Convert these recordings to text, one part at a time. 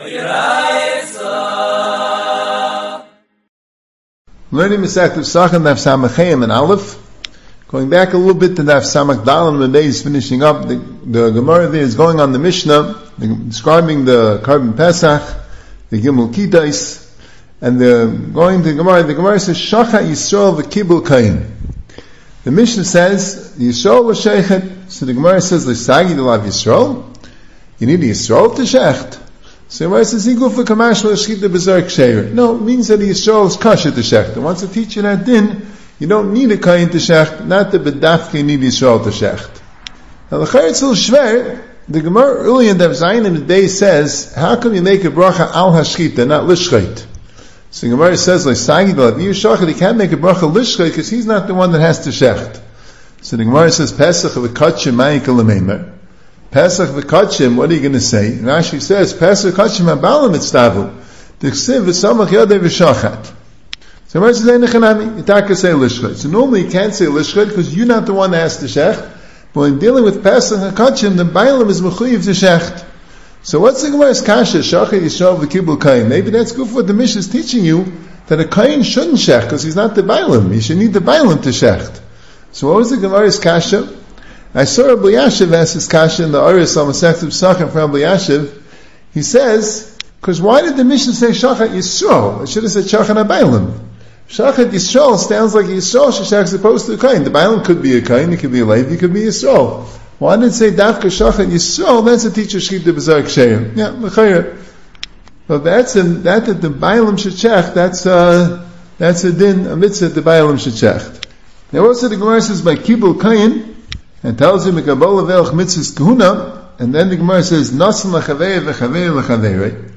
Learning Masech of Sachan Daf Samachayim and Aleph. Going back a little bit to Daf Samach Dalam, the day is finishing up. The, the Gemara there is going on the Mishnah, describing the Korban Pesach, the Gimel Kitais, and the, going to the Gemara, the Gemara says, Shacha Yisrael v'kibul kain. The Mishnah says, Yisrael v'shechet. So the Gemara says, L'sagi l'lav Yisrael. You need Yisrael to shecht. So the Gemara says, Iguf v'kamash l'shchita b'zar ksheir. No, it means that Yisrael is kasha to shecht. And once a teacher that din, you don't need a kain to shecht, not the bedafke need Yisrael to shecht. Now the Charetz shver, the Gemara early in the Zayin in the day says, how come you make a bracha al hashchita, not lishchait? So the Gemara says, like Sagi Shachat, he can't make a bracha lishchait because he's not the one that has to shecht. So the Gemara says, Pesach v'kachim ma'ikal l'meimer. Pesach v'kachim, what are you going to say? Rashi says, Pesach v'kachim ha'balam itztavu. T'chsiv v'samach yodei v'shachat. So Gemara says, Einechanami, Yitaka say lishchait. So normally you can't say lishchait because you're not the one that has to shecht. But when dealing with Pesach v'kachim, the bailam is mechuyiv to shecht. So what's the Gemara's kasha? Shachat Yisrael v'kibul kain. Maybe that's good for what the Mishnah is teaching you, that a kain shouldn't shecht, because he's not the bailam. He should need the bailam to shecht. So what was the Gemara's kasha? I saw Rav Elyashiv ask his kasha in the Aris on Masechet Psachim from Rav Elyashiv. He says, because why did the Mishnah say Shachat Yisrael? It should have said Shachat Abaylim. Shachat Yisrael sounds like Yisrael as opposed to a kain. The Bailam could be a kain, it could be a Levi, it could be Yisrael. Why did it say Dafka Shachat Yisrael? That's a teacher Shchita B'Zar Ksheir. Yeah, L'chayr. But that's a, that that the Bailam check, that's uh, that's a din, a mitzvah the Bailam check. Now also the Gemara says by Kibul Kain, and tells him Mekabol Avelch Mitzvahs Kahuna, and then the Gemara says Nasan L'Chavei V'Chavei L'Chavei.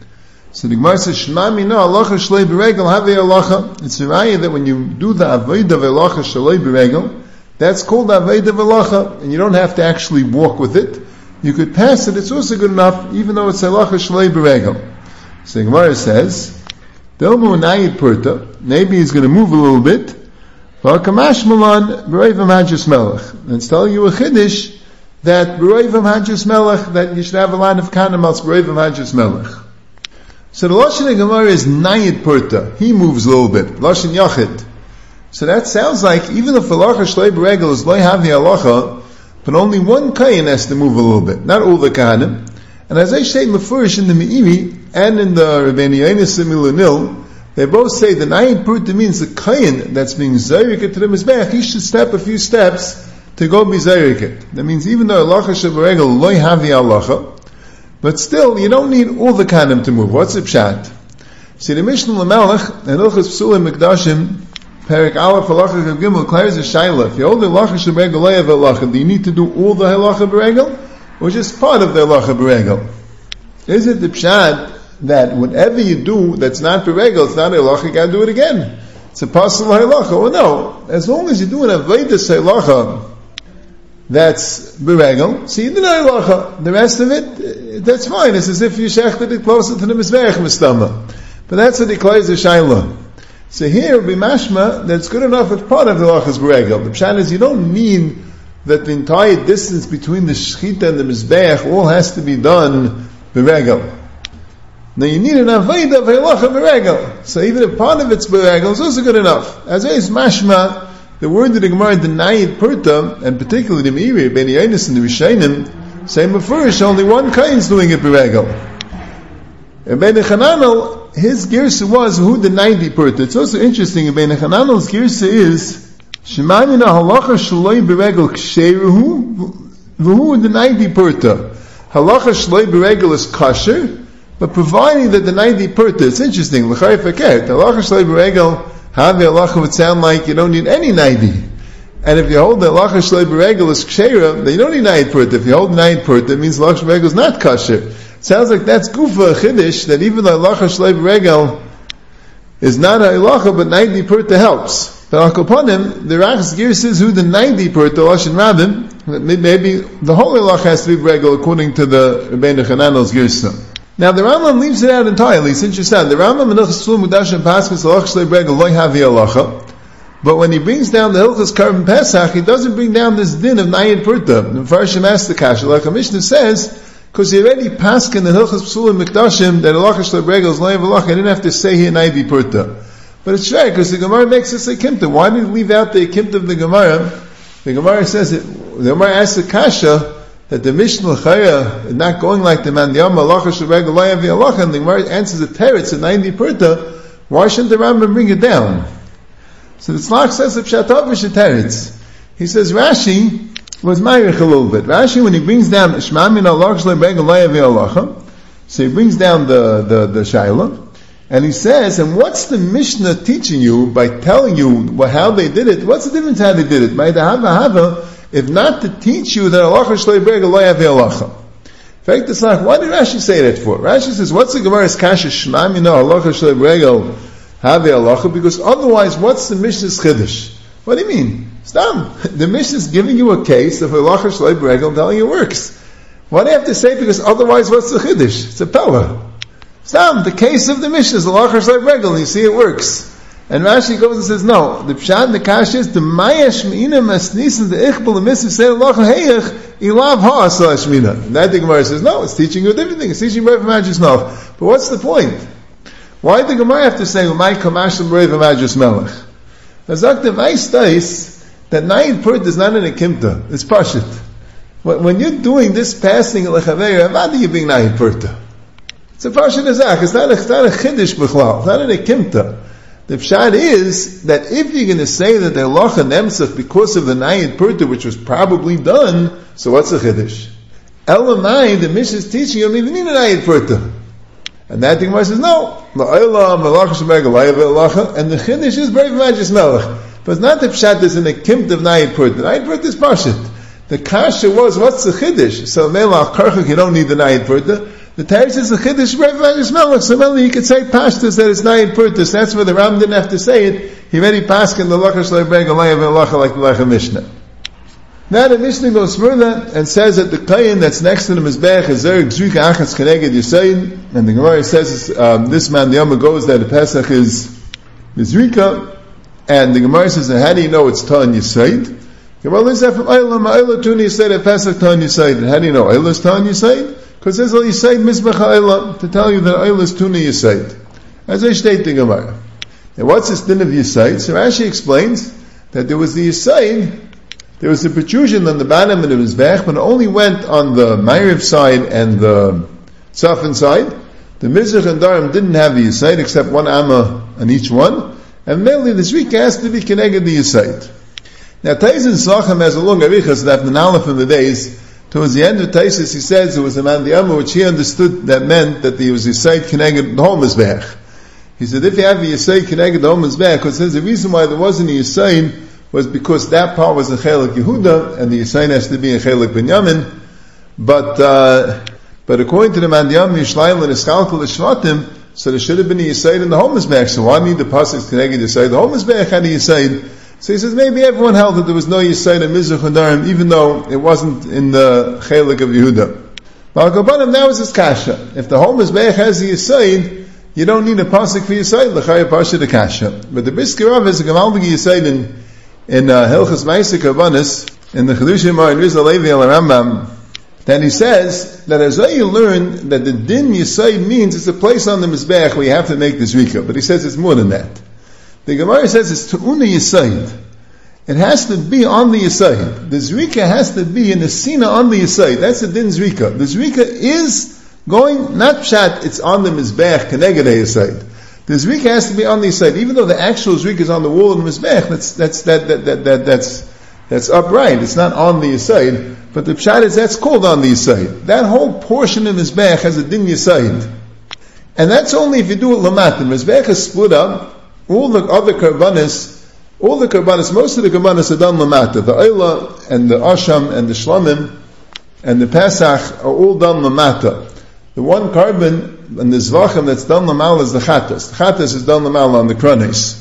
So the Gemara says Shema Mina Alacha Shlei B'Regel Havei Alacha. It's a raya that when you do the Avodah V'Alacha Shlei B'Regel, that's called Aveda V'Lacha, and you don't have to actually walk with it. You could pass it, it's also good enough, even though it's Halacha Shalei B'Regel. So the Gemara says, maybe he's going to move a little bit, V'Akamash Malan B'Reivam Hajjus Melech. It's telling you a Chiddush, that B'Reivam Hajjus Melech, that you should have a line of Kanamals B'Reivam Hajjus Melech. So the Lashon Gemara is Nayit Purta. He moves a little bit. Lashon Yachid. So that sounds like even if halacha shlei b'regel is loy have the halacha, but only one kain has to move a little bit, not all the kahanim. And as I say mafurish in the Meiri and in the Rebbeinu Yonis Nil, they both say the nine purta means the kain that's being zayriket to the mizbech, he should step a few steps to go be zayriket. That means even though halacha shlei b'regel loy the halacha, but still you don't need all the kahanim to move. What's the pshat? See the Mishneh Lamelech and Ilchas Psulim Mikdashim Perik Aleph Halacha Gimel clears a shaila. If you hold the halacha sheberegel le'av halacha, do you need to do all the halacha beregel, or just part of the halacha beregel? Is it the pshat that whatever you do that's not beregel, it's not halacha, you got to do it again? It's a possible halacha. Well, no. As long as you do an avodas halacha that's beregel, so you did halacha. The rest of it, that's fine. It's as if you shechted it closer to the mizbech mistama. But that's what declares the shaila. So here, b'mashma, that's good enough as part of the lachas beregel. The pshat is you don't mean that the entire distance between the shechita and the mizbeach all has to be done beregel. Now you need an of halacha beregel. So even if part of it's beregel, it's also good enough. As is mashma, the word that the Gemara denied purta, and particularly the Meiri, Ben Yonis and the Rishainim, say mafurish, only one kain is doing it beregel. And Ben Chananel, his girsa was who denied the purta. It's also interesting, Ibn Hananel's girsa is Shemamina halacha shaloi beregel ksheruhu v'hu the 90 purta. Halacha shaloi beregel is kosher, but providing that the 90 purta, it's interesting, l'chay faket, halacha shaloi beregel, have the halacha would sound like you don't need any 90. And if you hold the halacha beregel is kshera, then you don't need 90 purta. If you hold 90 purta, it means halacha beregel is not kosher. Sounds like that's gufa chiddush that even the halacha shleiv regel is not a halacha, but ninety purta helps. But upon him, the Rach's gear says who the ninety purta lashon rabim. Maybe the whole halacha has to be regel according to the Rebbeinu Chananel's girsa. Now the Rambam leaves it out entirely. since It's interesting. The Rambam Menachas Tzul Mudash and Paskas halacha shleiv regel loy havi halacha. But when he brings down the Hilchas Korban Pesach, he doesn't bring down this din of Nayin Purta. The Farshim asks the Kasha, like Mishnah says, Because he already passed in the Hilchas Psulim Mikdashim that Shleb Regel is Leiv Allah. I didn't have to say here Naivi Purta. But it's right because the Gemara makes us a kimta. Why did he leave out the kimta of the Gemara? The Gemara says it. The Gemara asks the kasha that the Mishnah is not going like the man Yom Allah Shleb Regel Leiv Allah. And the Gemara answers the teretz in Naivi Purta. Why shouldn't the Rambam bring it down? So the Tzlach says of Shatavish teretz. He says Rashi was Myrich a little bit. Rashi, when he brings down Shmamin Allah Allah, so he brings down the, the, the Shaila, and he says, and what's the Mishnah teaching you by telling you how they did it? What's the difference how they did it? If not to teach you that Allah Allah. In fact, it's like, why did Rashi say that for? Rashi says, what's the Gemara's kasha shmamina Allah regel have Allah? Because otherwise, what's the Mishnah's chiddush? What do you mean? Stam. The Mishnah is giving you a case of Allah Shleib Regel telling you it works. What do you have to say? Because otherwise, what's the Chiddush? It's a Pella. Stam. The case of the Mishnah is Shleib Regel, and you see it works. And Rashi goes and says, no, the Pshat and the Kash is, the Mayash Me'ina Masnisin, the Ichbel, the Mitzvah, say Allah Heyech, Ilav Ha Asal Shmina. And that the Gemara says, no, it's teaching you a different thing. It's teaching you Majus Melech. But what's the point? Why did the Gemara have to say, Umay Kamashim Rev Majus Melech? Azak Weiss that nine pert is not an akimta. It's pashit. When you're doing this passing lechaveir, avadi you being nine perta. It's a pashit azak. It's not a, it's not a chiddush b'chlal. It's not an akimta. The pshat is that if you're going to say that they're locha nemsach because of the nine perta, which was probably done, so what's the chiddush? Elamai, the Mishnah is teaching you don't even need a nine perta. And that thing says, no, and the chiddush is brave magis melech. But it's not the pshat is in the kimt of nayit put. The nayit put is pashit. The kasha was, what's the chiddush? So melach karchuk, you don't need the nayit put. The teretz is the chiddush magis melech. So melech, you could say pashtus that it's nayit purtus. That's where the Ram didn't have to say it. He already passed in the lachash leibeg alayav elacha like the lecha mishnah. Now the Mishnah goes further and says that the kain that's next to the Mizbech is Zerg Zrika Achas Keneged Yisayin, and the Gemara says um, this man, the Yom goes that the Pesach is Mizrika, and the Gemara says, how do you know it's Tan Yisaid? Gemara learns that from Ayla, Ma'ayla Tun Yisaid, at Pesach Tan Yisaid. And how do you know Ayla is Tan Yisaid? Because there's a Yisaid Mizbech to tell you that Ayla is Tun Yisaid. As I state the Gemara. And what's this din of Yisaid? So Rashi explains that there was the Yisaid there was a protrusion on the bottom and it was vech, but it only went on the Ma'ariv side and the Safin side. The Mizrach and Darim didn't have the Yisaid except one Amma on each one. And mainly the Zrika has to be connected the Yisaid. Now Taisin Sachem has a long arichas that the Aleph in the days. Towards the end of Taisis he says it was a man the Amma which he understood that meant that there was Yisaid connected the whole Mizbech. He said if you have a Yisaid connected the whole Mizbech, because there's a reason why there wasn't a Yisaid was because that part was a Chelik Yehuda, and the Yisayin has to be a Chelik Binyamin. But, uh, but according to the Mandiyam, Yishlayim and Iskalkal Shvatim, so there should have been a Yisayin in the home Mizbech. So why need the Pasuk to say the home Mizbech had a Yisayin? So he says maybe everyone held that there was no Yisayin in Mizrach and even though it wasn't in the Chelik of Yehuda. Malkabanim, that was his kasha. If the home Mizbech has a Yisayin, you don't need a pasuk for Yisayin, l'chaya pasha the kasha. But the Brisker is a Gamaldig Yisayin in in uh, Hilchas Maisik Avanis, in the Chedushim in Rizal Levi al Rambam, that he says that as you learn that the din Yisayid means it's a place on the Mizbeach where you have to make the Zrika, but he says it's more than that. The Gemara says it's Tu'una Yisayid. It has to be on the Yisayid. The Zrika has to be in the Sina on the Yisayid. That's the din Zrika. The Zrika is going, not Pshat, it's on the Mizbeach, Keneged Yisayid. The Zrika has to be on the side, even though the actual Zrika is on the wall in the Mizbech, that's, that's, that, that, that, that, that's, that's upright. It's not on the side, but the Pshat is that's called on the side. That whole portion of Mizbech has a din side. And that's only if you do it lamat. The Mizbech is split up, all the other karbanis, all the karbanis, most of the karbanis are done lamata. The Ayla and the Asham and the Shlamim and the Pesach are all done lamata. The one carbon and the zvachim that's done lamal is the chatas. The chatas is done lamal on the kronis.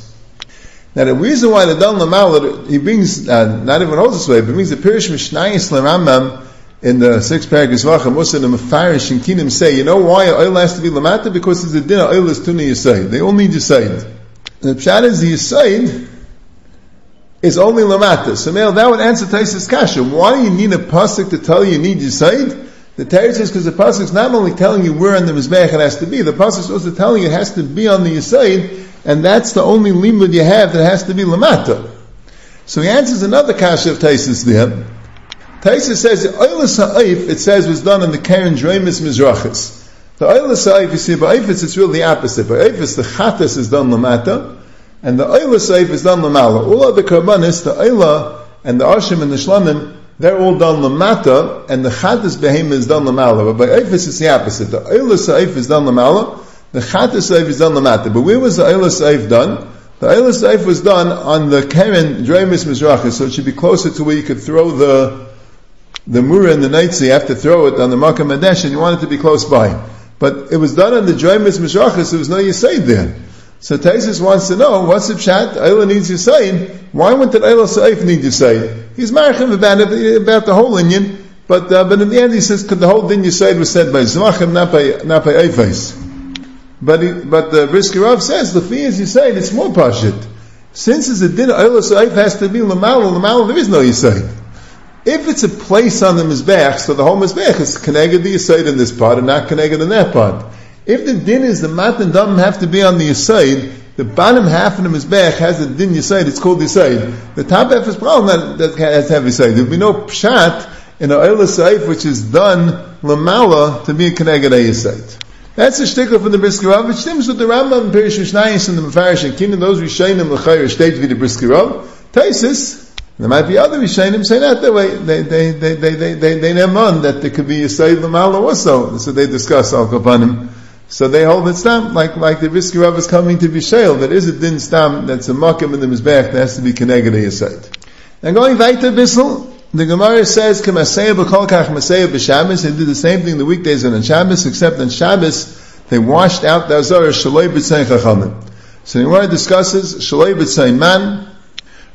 Now the reason why the done lamal, he brings, uh, not even holds this way, but he brings the Pirish Mishnayis Lamam in the six paragraphs zvachim, also the Mefarish and Kinim say, you know why oil has to be lamata? Because it's a dinner, oil is tuna yisaid. They all need yisaid. The pshat is the yisaid is only lamata. So male, that would answer Taisis Kasha. Why do you need a pasuk to tell you you need yisaid? The Teretz is because the pasuk is not only telling you where on the mizbeach it has to be, the pasuk is also telling you it has to be on the yisaid, and that's the only limud you have that has to be lamata. So he answers another kasha of Taisus there. Taisus says, the Oilas ha'if, it says, was done in the Karen Dremis Mizrachis. The Oilas ha'if, you see, by Ifis, it's really the opposite. By Ifis, the Chatas is done lamata, and the Oilas ha'if is done lamala. All other karbanis, the Oila, and the Ashim and the Shlamim, they're all done lamata, and the chatas behema is done lamala. But by Eifis it's the opposite. The Eilis Eif is done lamala, the chatas Eif is done lamata. But where was the Eilis Eif done? The Eilis Eif was done on the Karen Dremis Mizracha, so it should be closer to where you could throw the the Mura and the Naitzi, you have to throw it on the Makkah Madesh, and you want it to be close by. But it was done on the Dremis Mizracha, so there was no Yisaid there. So Taisus wants to know, what's the pshat? Ayla needs Yisaid. Why wouldn't Ayla Saif need Yisaid? He's marching about, about the whole Indian, but, uh, but in the end he says, could the whole thing you said was said by Zvachim, not by, not by Eifes. But, he, but the Brisker Rav says, the fee is you say, it's more pashit. Since it's a din, Ayla Saif has to be Lamal, Lamal, there is no Yisaid. If it's a place on the Mizbech, so the whole Mizbech is connected the in this part and not connected in that part. If the din is the mat and dam have to be on the Yisaid, the bottom half of the Mizbech has a din Yisaid, it's called Yisaid. The top half is problem that, that has to have Yisaid. There will be no pshat in a Oila Saif which is done Lamala to be a Keneged Yisaid. That's a shtickle from the Brisker which stems with the Rambam and Pirish Mishnayis and the Mefarish and Kin, and those Rishayim L'chayr state the Brisker Taisis, there might be other Rishayim say that the way. They, they, they, they, they, they, they that there could be a Sayyid Lamala also. So they discuss Al Kapanim. So they hold it stam, like, like the Brisker Rav is coming to Vishail, that is a din stam, that's a makam in the Mizbech, that has to be connected to site. Now going weiter Bissel, the Gemara says, Kamaseya b'kol kach maseya b'Shabbos, they did the same thing the weekdays and on Shabbos, except on Shabbos, they washed out the Azara Shaloi b'tzayin chachamim. So the Gemara discusses Shaloi b'tzayin man,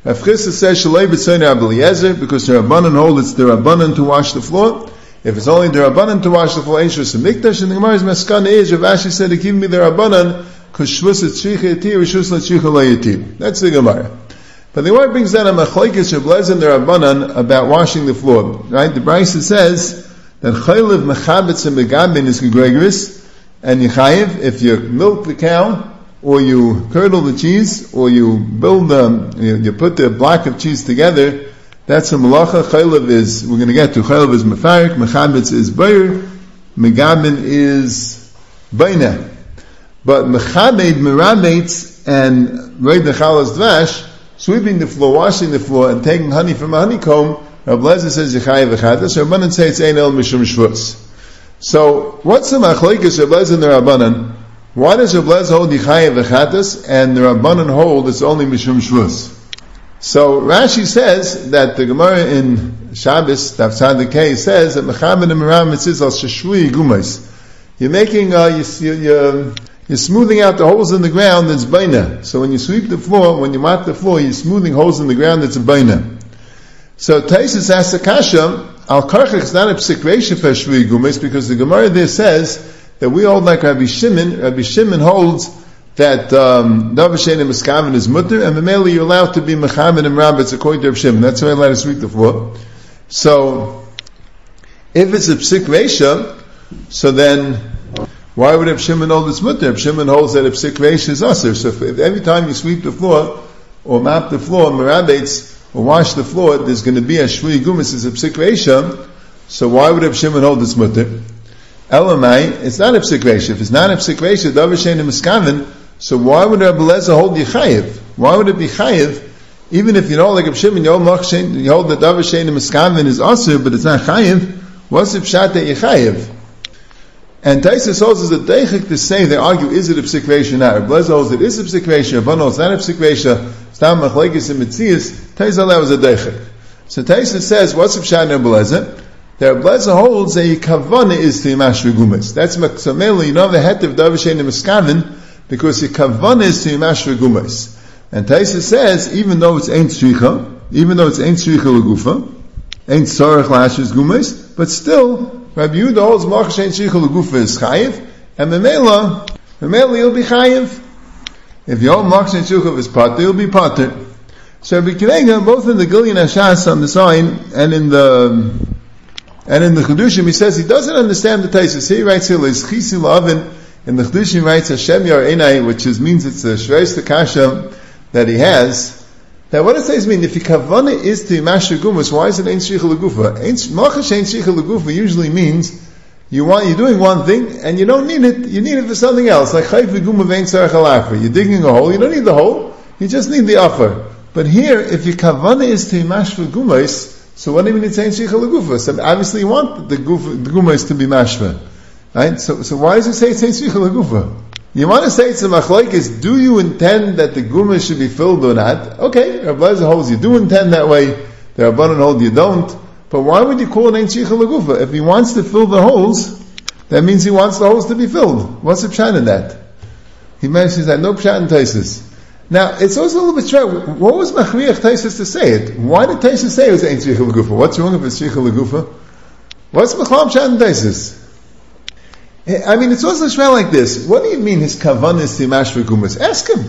Rav Chisda says Shaloi b'tzayin Rabbi because the Rabbanan hold it's the Rabbanan to wash the floor, if it's only the Rabbanan to wash the full Eish Mikdash, and the Gemara's Meskana is, Rav Ashi said to give me the Rabbanan, because Shvus Tzricha Yatir, Shvus Tzricha Lo Yatir. That's the Gemara. But the Gemara brings down a Machlaikis Rav and the Rabbanan about washing the floor. Right? The Brisa says that Chaylev Mechabetz and Megabin is Gregorus, and Yechayev, if you milk the cow, or you curdle the cheese, or you build the, you, you put the block of cheese together, that's a malacha. Chaylev is, we're going to get to, Chaylev is mefarik, mechabitz is bayr, megabin is baina. But mechabed, merabetz, and raid the chalas dvash, sweeping the floor, washing the floor, and taking honey from a honeycomb, Rabbi Lezer says Yechayev v'chatas, Rabbanan say it's ein el mishum shvus. So, what's the machlekes Rabbi Lezer and the Rabbanan? Why does Rabbi Lezer hold Yechayev v'chatas, and the Rabbanan hold it's only mishum shvus? So Rashi says that the Gemara in Shabbos, Tafsad K, says that Mechamed and Miram Mitzvah al Shashui Gumais. You're making, uh, you, you're, you're smoothing out the holes in the ground that's baina. So when you sweep the floor, when you mop the floor, you're smoothing holes in the ground that's a baina. So Taisus asks Akasha, Al Karchach is not a psik for Shvi Gumais because the Gemara there says that we hold like Rabbi Shimon. Rabbi Shimon holds that um, Davashen and Miskavan is mutter, and Mameli you're allowed to be Mechamed and Rabbits according to Rav Shimon. That's why I let us sweep the floor. So, if it's a psik reisha, so then why would Rav Shimon hold it's mutter? Rav Shimon holds that a psik reisha is usher. So if, every time you sweep the floor, or map the floor, Merabbates, or wash the floor, there's going to be a shvui gumis is a psik reisha, so why would Rav Shimon hold it's mutter? Elamai, it's not a psik reisha. If it's not a psik reisha, Davashen and Miskavan, so why would Rabbi Lezer hold you? Why would it be chayiv? Even if you know, like Rabbi Shimon, you hold, you hold that Davar Shein and Miskaven is also, but it's not chayiv. What's the pshat that you? And Taisus holds is a deichik to say, they argue, is it a psikvation or not? Rabbi Lezer holds it is a psikvation, Rabbi holds not a psikvation, Stam machlekes and mitzias, Taisus allows a deichik. So Taisus says, what's the pshat in Rabbi Lezer? That Rabbi Lezer holds a kavana is to Yimash Regumis. That's, so you know, the het of Davar Shein and Miskaven, because the kavan is to yimash regumais. And Taisa says, even though it's ain't stricha, even though it's ain't stricha legufa, ain't sarach lashes gumais, but still, Rabbi Yehuda holds machsh ain't stricha legufa is chayiv, and memela, memela you'll be chayiv. If you hold machsh ain't stricha is pater, you'll be pater. So Rabbi Akiva Eiger, both in the Gilyon HaShas on the sign, and in the, And in the Chedushim, he says he doesn't understand the Taisus. He writes here, "Is chisi lavin." In the Chedushim, writes Hashem Yar Enai, which is, means it's a shreis kasha that he has. Now, what it says mean if your kavana is to masher gumus, why is it ain't shricha legufa? Machash ain't shricha usually means you want you're doing one thing and you don't need it. You need it for something else. Like chayv vein tzarech You're digging a hole. You don't need the hole. You just need the offer. But here, if your kavana is to mashva gumais, so what do you mean it's ain't shricha? So obviously you want the, guf, the to be mashva. Right? So, so why does it say it's ain't shricha legufa? You want to say it's a machlokes, do you intend that the guma should be filled or not? Okay, Rabbi holds you do intend that way, the Rabbanon hold you don't, but why would you call it Ein Shicha Lagufa? If he wants to fill the holes, that means he wants the holes to be filled. What's the pshat in that? He mentions that no pshat in Taisis. Now, it's also a little bit strange. What was Machriach Taisis to say it? Why did Taisis say it was Ein Shicha Lagufa? What's wrong if it's Shicha Lagufa? What's Machlam pshat in Taisis? Eh, I mean, it's also shmel like this. What do you mean his kavanis timash v'gumas? Ask him.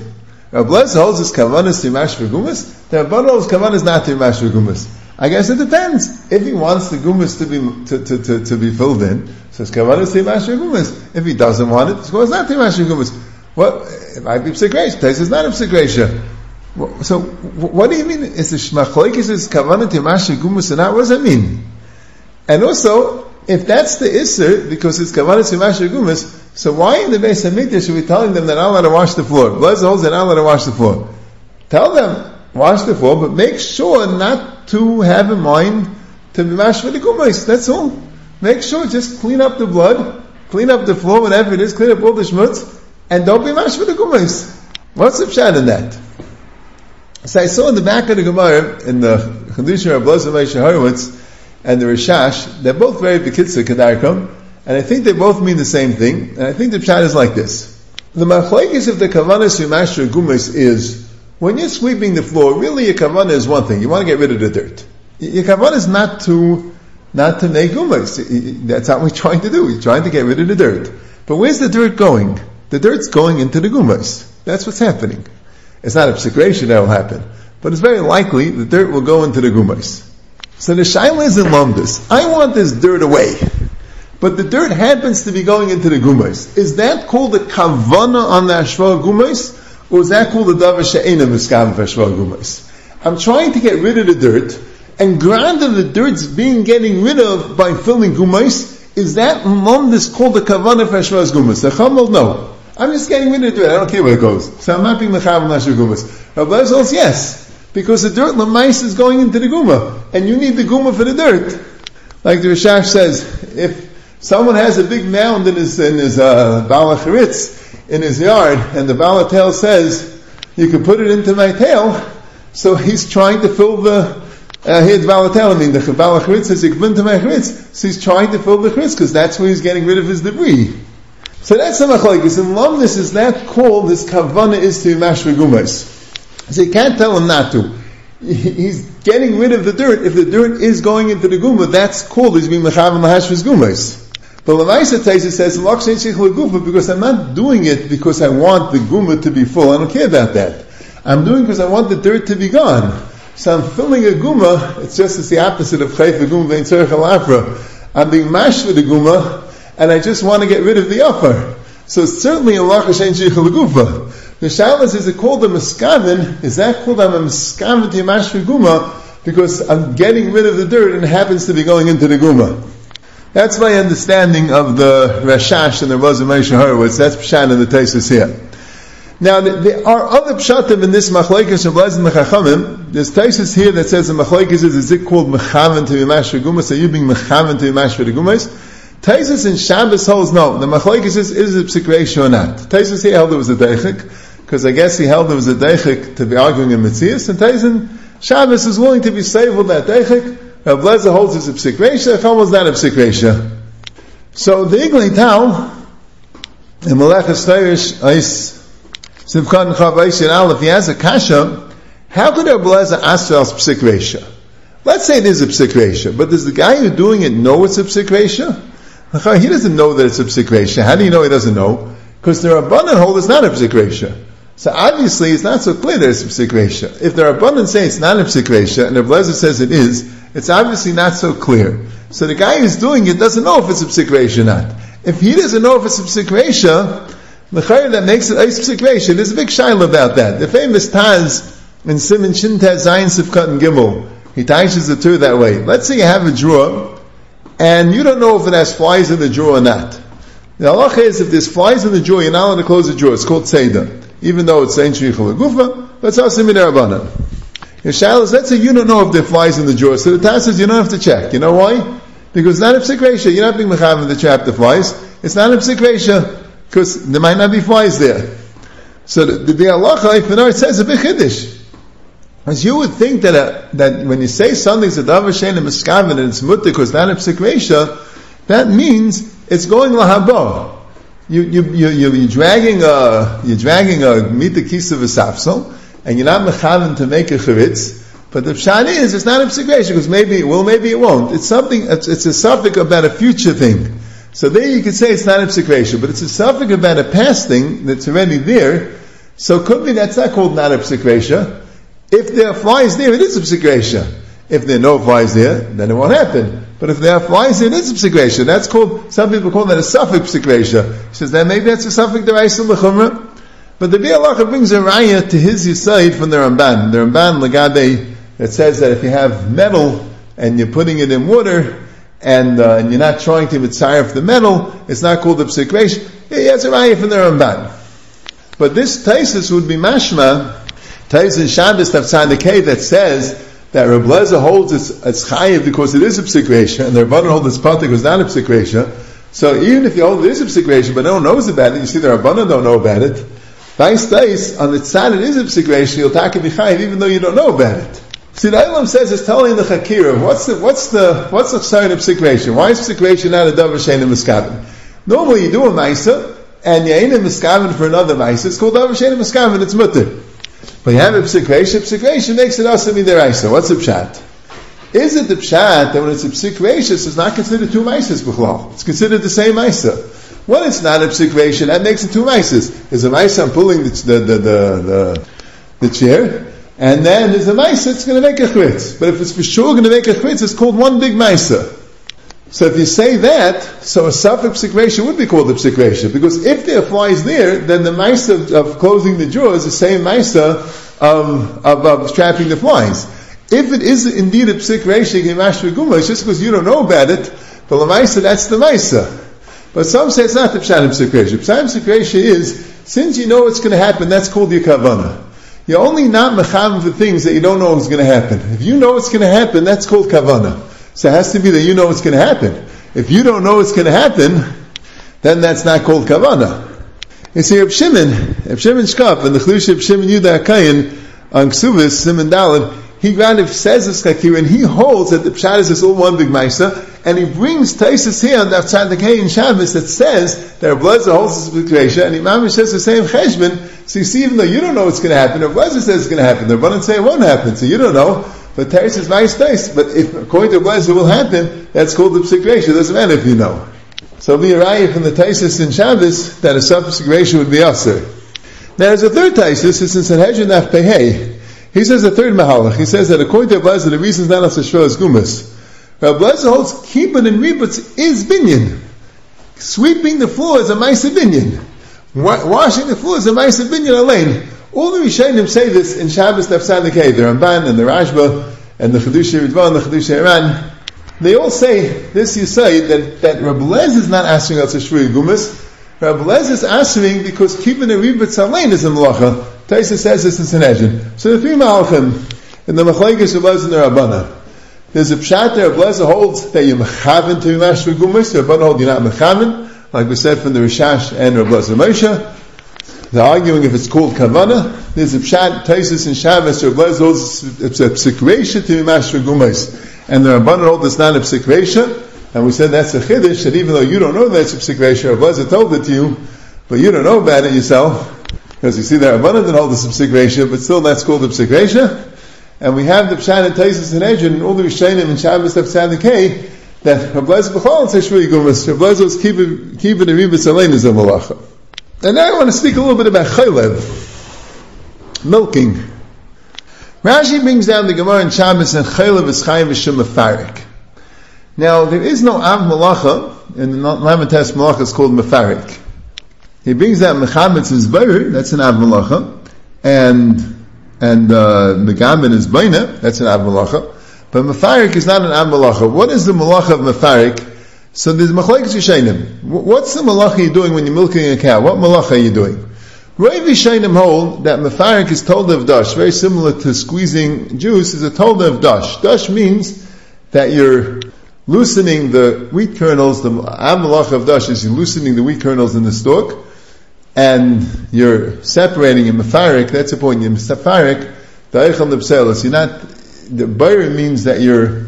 Rabbi Lezer holds his kavanis timash v'gumas. The Rabban holds kavanis not timash v'gumas. I guess it depends. If he wants the gumas to be to, to, to, to be filled in, so his timash v'gumas. If he doesn't want it, so it's not timash v'gumas. What it might be psikresha. This is not a psikresha. So what do you mean? Is the shmachloikis is kavanah timash v'gumas or not? What does that mean? And also, if that's the Isser, because it's Kavanas Yimash Gumas, so why in the base of Mikdash are we telling them they're not allowed to wash the floor? Bless the holes, they're not allowed to wash the floor. Tell them, wash the floor, but make sure not to have in mind to be mashed for the Gumas. That's all. Make sure, just clean up the blood, clean up the floor, whatever it is, clean up all the schmutz, and don't be mashed for the Gumas. What's the pshat in that? So I saw in the back of the Gemara, in the Chedusha of Blessed and the Rishash, they're both very Bekitza Kedarkom, and I think they both mean the same thing, and I think the Pshat is like this. The Machlaikis of the Kavanas Yumashra Gumis is, when you're sweeping the floor, really your Kavana is one thing, you want to get rid of the dirt. Your Kavana is not to, not to make Gumis. That's not what we're trying to do, we're trying to get rid of the dirt. But where's the dirt going? The dirt's going into the Gumis. That's what's happening. It's not a psikration that will happen, but it's very likely the dirt will go into the Gumis. So the shaila is in Lumbus. I want this dirt away. But the dirt happens to be going into the gumais. Is that called a kavana on the ashva gumais? Or is that called a davar she'ena miskav ashva gumais? I'm trying to get rid of the dirt, and granted the dirt's being getting rid of by filling gumais, is that Lumbus called a kavana for gumais? The chamal, no. I'm just getting rid of the dirt. I don't care where it goes. So I'm not being mechav on ashva gumais. Rabbi says yes because the dirt lamais is going into the guma, and you need the guma for the dirt. Like the Rishash says, if someone has a big mound in his in his uh, in his yard, and the balatel says you can put it into my tail, so he's trying to fill the uh, here's balatel. I mean, the you can to my charitz, so he's trying to fill the charitz because that's where he's getting rid of his debris. So that's the machlokes. In lumnus is that called this kavana is to mashra gumas. So you can't tell him not to. He's getting rid of the dirt. If the dirt is going into the guma, that's cool. he's being mechav and lahashvus gumas. But Lamaisa Taisa says, Guma, because I'm not doing it because I want the guma to be full. I don't care about that. I'm doing because I want the dirt to be gone. So I'm filling a guma, it's just as the opposite of chayf guma vein tzerich I'm being mash with the guma, and I just want to get rid of the upper. So certainly Allah Hashem Shich the shalas is it called a miskavin? Is that called a miskavin to Yamash Guma? Because I'm getting rid of the dirt and it happens to be going into the Guma. That's my understanding of the Rashash and the Rosa Moshe Horowitz. That's Pshat in the Tesis here. Now, there are other pshatim in this machlekes of Lez and Mechachamim. There's Tesis here that says the machlekes is, is it called Mechavin to Yamash Gumas? Are you being Mechavin to Yamash Gumas? Taisus in Shabbos holds no. The machlekes is, is it psikresha or not? Taisus here held it was a deichik because I guess he held there was a deichik to be arguing in Mitzias, and Taisin Shabbos is willing to be saved with that deichik. Rav Lezer holds it's a psik resha, Chum was not a psik. So the Iglei Tal, in Melechus Chayrish, Ais, Sivkan Chav and Aleph, he has a kasha, how could Rav Lezer ask for psik resha? Let's say it is a psik but does the guy who's doing it know it's a psik? He doesn't know that it's a psik. How do you know he doesn't know? Because the Rabbanan hold it's not a psik. So obviously it's not so clear that it's a psik If the Rabbanan say it's not a psik and the Blazer says it is, it's obviously not so clear. So the guy who's doing it doesn't know if it's a psik or not. If he doesn't know if it's a psik the that makes it a psik There's a big shaila about that. The famous Taz in Simon Shin Taz Zayin Sifkat and Gimel, he ties the two that way. Let's say you have a drawer, and you don't know if it has flies in the drawer or not. The halacha is if there's flies in the drawer, you're not allowed to close the drawer. It's called Seder. Even though it's Saint Shrichel Gufa, it's also Min Rabbanan. Your is, let's say you don't know if there flies in the drawer. So the Taz says you don't have to check. You know why? Because it's not a psik You're not being mechav in the the flies. It's not a psik because there might not be flies there. So the, the, the halacha, if it says a big chiddush. As you would think that a, that when you say something's a davar shein and and it's mutter because it's not a psik that means it's going lahabo. You, you, you, you, you're dragging a, you're dragging a mita kis of a sapsel, and you're not mechavin to make a charitz, but the pshat is, it's not a psik because maybe it will, maybe it won't. It's something, it's, it's a suffix about a future thing. So there you could say it's not a psik but it's a suffix about a past thing that's already there, so could be that's not called not a psik If there are flies there, it is a psik If there are no flies there, then it won't happen. But if they're flies in it's a psikresha. That's called, some people call that a suffix psikresha. He says that maybe that's a suffix deraisa l'chumra. But the Biur Halacha brings a raya to his yisaid from the Ramban. The Ramban Lagade that says that if you have metal and you're putting it in water and, uh, and you're not trying to mitzayef the metal, it's not called a psikresha. He has a raya from the Ramban. But this Taisus would be mashma, Taisus Shabbos Tafsan that says that Reb Lezer holds it's, it's chayiv because it is a psikresha, and the Rabbanon hold it's patik because not a psikresha. So even if you hold it is a psikresha, but no one knows about it, you see the Rabbanon don't know about it. Vice days on the side it is a psikresha, you'll take it chayiv even though you don't know about it. See, the Ilam says it's telling the Chakira, what's the, what's the, what's the sign of psikresha? Why is psikresha not a davar shein and miskavin? Normally you do a maisa, and you ain't a miskavin for another maisa, it's called davar shein and miskavin, it's mutter. But you have a psikresha, psikresha makes it asami deraisa. What's the pshat? Is it the pshat that when it's a psikresha, it's not considered two maisas b'chlal? It's considered the same maisa. When it's not a psikresha, that makes it two maisas. There's a maisa I'm pulling the, the, the, the, the, chair, and then there's a maisa that's going to make a chritz. But if it's for sure going to make a chritz, it's called one big maisa. So if you say that, so a suffix psikresha would be called a psikresha, because if there flies there, then the mice of, closing the drawer is the same mice of, um, of, of, trapping the flies. If it is indeed a guma, it's just because you don't know about it, but the mice, that's the mice. But some say it's not the pshatim psikresha. Pshatim psikresha is, since you know what's going to happen, that's called your kavana. You're only not mecham for things that you don't know is going to happen. If you know what's going to happen, that's called kavana. So it has to be that you know what's going to happen. If you don't know what's going to happen, then that's not called kavana. It's here Shimon, Reb Shimon Shkop, and the Chlush of Shimon Yudah Kayin on Ksuvis, Simon Dalin, he granted says this kakir, and he holds that the pshat is all one big ma'isa, and he brings Taisus here on the Pshat in Shabbos that says that Reb Lezer holds this situation, and Imam says the same cheshbon. So you see, even though you don't know what's going to happen, Reb Lezer says it's going to happen. The Rabbanan say it won't happen, so you don't know. But Teres is nice space. But if according to what will happen, that's called the psikration. It doesn't matter if you know. So be a raya from the Taisis in Shabbos that a subpsikration would be aser. Now there's a third Taisis, it's in Sanhedrin Af Pehei. He says a third Mahalach. He says that according to Ablazer, the reason is not as is Gumas. Ablazer holds keeping and rebuts is binyan. Sweeping the floor is a nice binyan. Washing the floor is a nice binyan alone. All the Rishonim say this in Shabbos Tafsan the Ramban and the Rashba and the Chedusha Ridvan and the Chedusha Iran. They all say this. You say that that Rabbi Lez is not answering us a Shvui Gumas. Rabbi Lez is answering because keeping a ribet salain is a malacha. Taisa says this in Sanhedrin. So the three malachim in the machlekes of Lez and the Rabbana. There's a pshat there. Lez holds that you're mechaven to be. The Rabbana hold you're not mechaven, like we said from the Rishash and Rabbi Lez Moshe. They're arguing if it's called kavana. There's a pshat, Taisis and Shabbos, or Blez it's a psikresha to be master gumais. And the Rabbanan hold it's not a psikresha. And we said that's a chiddush, that even though you don't know that's a psikresha, or Blez told it to you, but you don't know about it yourself, because you see the Rabbanan didn't hold it's a but still that's called a psikresha. And we have the pshat and Taisis and Edrin, and all the Rishayim and Shabbos have Tzadikei, that Rabblez B'chol says Shvui Gumas, Rabblez was keeping, keeping the Rebus Alein as a malacha. And now I want to speak a little bit about chaylev, milking. Rashi brings down the Gemara in Shabbos and chaylev is chayim v'shem afarik. Now, there is no Av Malacha, and the Lamentas Malacha is called Mefarik. He brings that Mechametz is that's an Av Malacha, and, and, uh, Megamin is Baina, that's an Av Malacha, but Mefarik is not an Av Malacha. What is the Malacha of Mefarik? So there's Machlekes Yishainim. What's the Malacha you're doing when you're milking a cow? What Malacha are you doing? Rav Yishainim hold that Mefarik is told of Dash, very similar to squeezing juice, is a told of Dash. Dash means that you're loosening the wheat kernels, the Amalach of Dash is you're loosening the wheat kernels in the stalk, and you're separating in Mefarik, that's the point, you're Mefarik, the Eichel Nebselis, you're not, the Bayer means that you're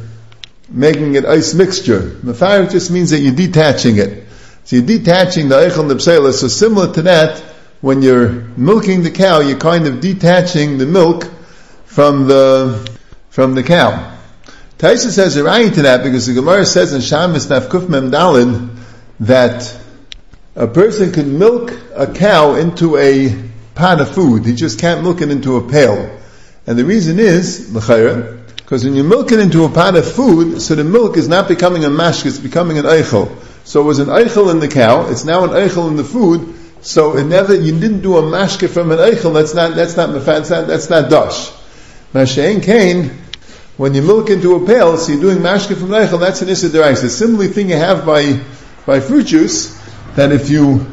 making it ice mixture. Mefarik just means that you're detaching it. So you're detaching the Eichel Nebselis, so similar to that, when you're milking the cow, you're kind of detaching the milk from the, from the cow. Taisa says a right to that because the Gemara says in Shabbos Nafkuf Mem Dalin that a person can milk a cow into a pot of food. He just can't milk it into a pail. And the reason is, because when you milk it into a pot of food, so the milk is not becoming a mashk, it's becoming an eichel. So it was an eichel in the cow, it's now an eichel in the food, so it never, you didn't do a mashke from an eichel, that's not, that's not, that's not, that's not dash. Mashain Kain, when you milk into a pail, so you're doing mashke from Reichel, that's an Issa The similar thing you have by, by fruit juice, that if you,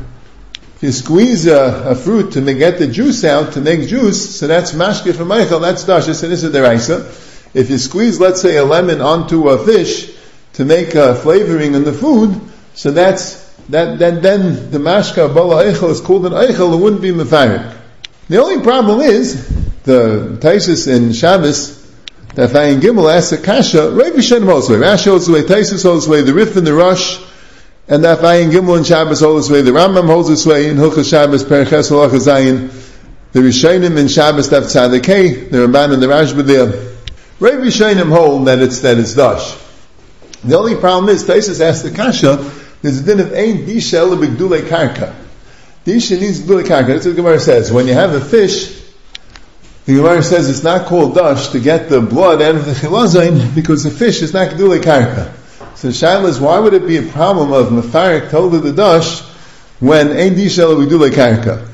if you squeeze a, a, fruit to get the juice out, to make juice, so that's mashke from Reichel, that's dash, it's an Issa If you squeeze, let's say, a lemon onto a fish to make a flavoring in the food, so that's, that, then the mashka bala eichel is called an eichel, it wouldn't be mefarik. The only problem is, the Taisus in Shabbos, that Vayin Gimel asks a kasha, Yishanim holds way, Rashi holds way, Taisus holds way, the Rif and the Rosh, and that Vayin Gimel and Shabbos holds way, the Rambam holds this way, in Hilchah Shabbos, Periches Halacha Zayin, the Rishonim in Shabbos Daf Tzadikei, the Ramban and the Rashba there. Rav Yishanim hold that it's, that it's Dash. The only problem is, Taisus asks the kasha, there's a din of Ein Disha Ela Karka. Disha needs Gdulei Karka. That's what the Gemara says. When you have a fish, the Gemara says it's not called dash to get the blood out of the chilazain because the fish is not gedule karka. So Shaila is why would it be a problem of mefarik told the dash when ein dishel gedule karka?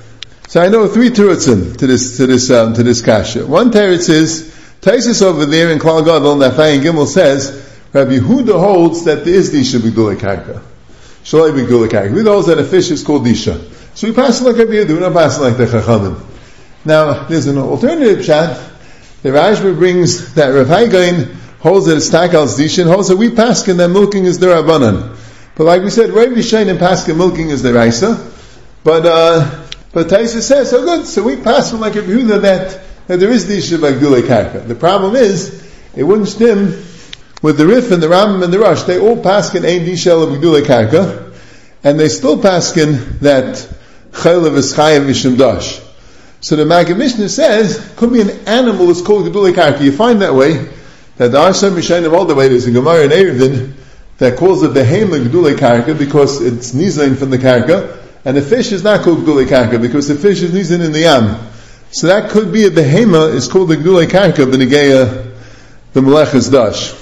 So I know three terutzim to this to this um, to this kasha. One teretz is Taisus over there in Klal Gadol Nafai and Gimel says Rabbi Huda holds that there is disha gedule karka. Shalai gedule karka. Huda holds that a fish is called disha. So we pass like Rabbi Yehuda, we don't pass like the Chachamim. Now, there's an alternative shot. The Rashba brings that Rav Hai Gaon holds that it's takal's and holds that we paskin that milking is the rabbanan. But like we said, Rabbi Yishain and paskin milking is the raisa. But uh, but Taisa says, so good. So we pass like a Yehuda that that there is dishin by Gulei Karka. The problem is it wouldn't stem with the Rif and the Ram and the Rosh. They all paskin ain dishel of Gulei Karka, and they still paskin that Chaylev is Mishim Dash. So the Maggid Mishnah says, could be an animal that's called Gedulei Karka. You find that way, that the Arsam Mishayim all the way, there's a Gemara in Erevin that calls it the Behema Gedulei Karka because it's Nizain from the Karka, and the fish is not called Gedulei Karka because the fish is Nizain in the Yam. So that could be a Behema is called the Gedulei Karka, the Negeya, the Melech is Dash.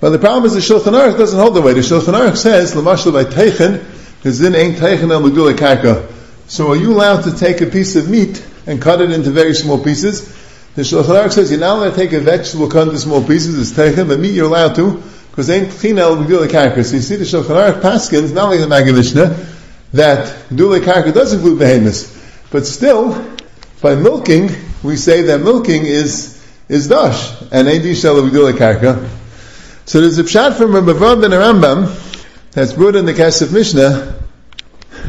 But the problem is the Shulchan Aruch doesn't hold the way. The Shulchan Aruch says, Lamashal by Teichen, because then ain't Teichen el Gedulei Karka. So are you allowed to take a piece of meat and cut it into very small pieces? The Shulchan Aruch says you're not allowed to take a vegetable cut into small pieces, it's taken, but meat you're allowed to, because ain't chinel b'gdulei karka. So you see the Shulchan Aruch paskins, not like the Mishnah, that b'gdulei karka does include behemoths. But still, by milking, we say that milking is, is dash, and dishel b'gdulei karka. So there's a pshat from Rabbi Vav and Rambam, that's brought in the Kesef Mishnah,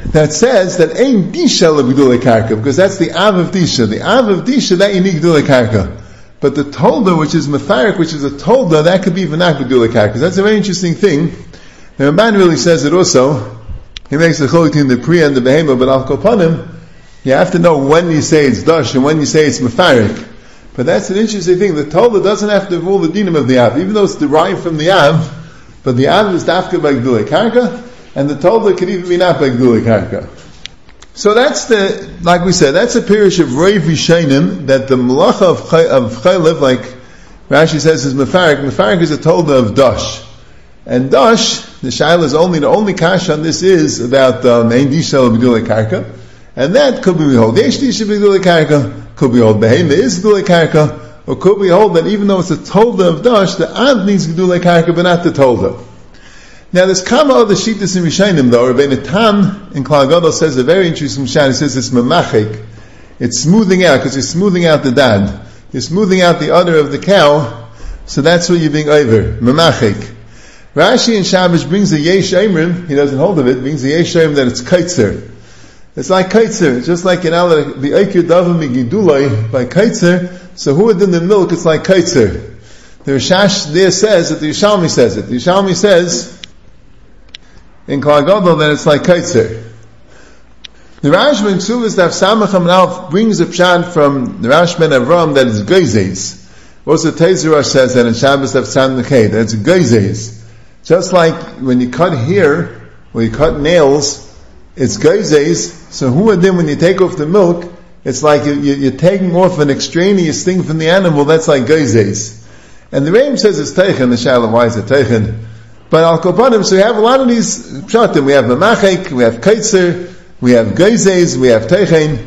that says that ain't disha lebidule karka because that's the av of disha. The av of disha that you need gedule karka. But the tolda, which is mefarik, which is a tolda, that could be v'nak gedule karka. That's a very interesting thing. The Ramban really says it also. He makes the cholik the pri and the behema, but al kopanim, you have to know when you say it's dash and when you say it's mefarik. But that's an interesting thing. The tolda doesn't have to rule the dinim of the av, even though it's derived from the av. But the av is dafka by gedule karka and the Tolda could even be not by Gduli Karka. So that's the, like we said, that's a parish of Rav that the Malacha of, chay Chaylev, like Rashi says, is Mefarik. Mefarik is a Tolda of Dash. And dash, the shaila is only, the only kash on this is about um, ein disha b'gdulei karka. And that could be hold yesh disha b'gdulei karka, could be hold behema is b'gdulei karka, or could be hold that even though it's a tolda of dash, the ad needs b'gdulei karka, but not the tolda. Now there's kama other shittas in Rishayim though. Rabbeinu Tam in Klal says a very interesting shayla. He says it's memachik. It's smoothing out because you're smoothing out the dad. You're smoothing out the udder of the cow. So that's what you're being over. Memachik. Rashi in Shabbos brings a yesh emrim, he doesn't hold of it, brings a yesh emrim that it's kaitzer. It's like kaitzer, just like in Allah, the Eikir Davim Gidulai by kaitzer, so who in the milk, it's like kaitzer. The Rishash there says that the Yerushalmi says it. The Yerushalmi says in Klal that it's like kaitzer. The Rashman Ksuvas Daf Samacham Alf brings a pshat from the Rashman Avram that is geizes. Also Tezer says that in Shabbos Daf Sam Nekeh, that it's geizes. Just like when you cut hair, or you cut nails, it's geizes. So who then when you take off the milk, it's like you, are taking off an extraneous thing from the animal, that's like geizes. And the Ram says it's teichen, the shalom, why is it teichen? But al kopanim, so we have a lot of these pshatim. We have memachek, we have kaitzer, we have geizes, we have teichen.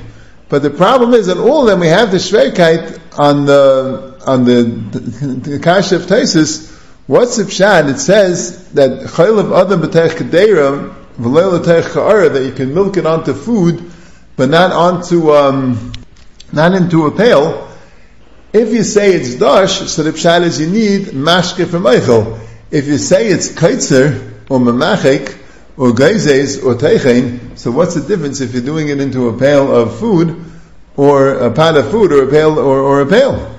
But the problem is that all of them we have the shveikite on the on the, kasha of Taisis, What's the pshat? It says that chayil of adam b'teich kedera that you can milk it onto food, but not onto um, not into a pail. If you say it's dash, so the pshat is you need mashke from Eichel. If you say it's kaitzer or memachik or geizes or teichen, so what's the difference if you're doing it into a pail of food or a pot of food or a pail or, or a pail?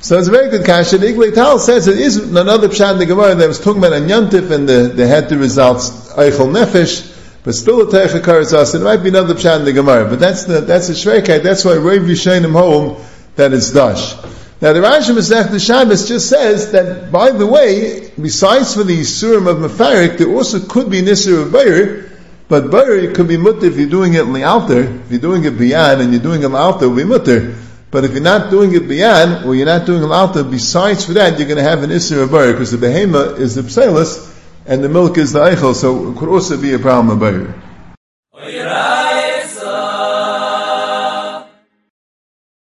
So it's a very good kasha. The Iglay Tal says it is another pshat in the Gemara that was talking about a Yantif and the, they had the results Eichel Nefesh, but still a Teicha Karazas, it might be another pshat in the Gemara, but that's the, that's the Shreikai, that's why Rav Yishayim home that it's Dash. Now the Rashi Masech the Shabbos just says that, by the way, besides for the Surim of Mefarik, there also could be Nisr of Bayer, but Bayer could be mutter if you're doing it in the altar, if you're doing it beyond and you're doing it altar, it will be mutter. But if you're not doing it biyan, or you're not doing alta, besides for that, you're going to have an isser of Bayer, because the behema is the psalus, and the milk is the eichel, so it could also be a problem of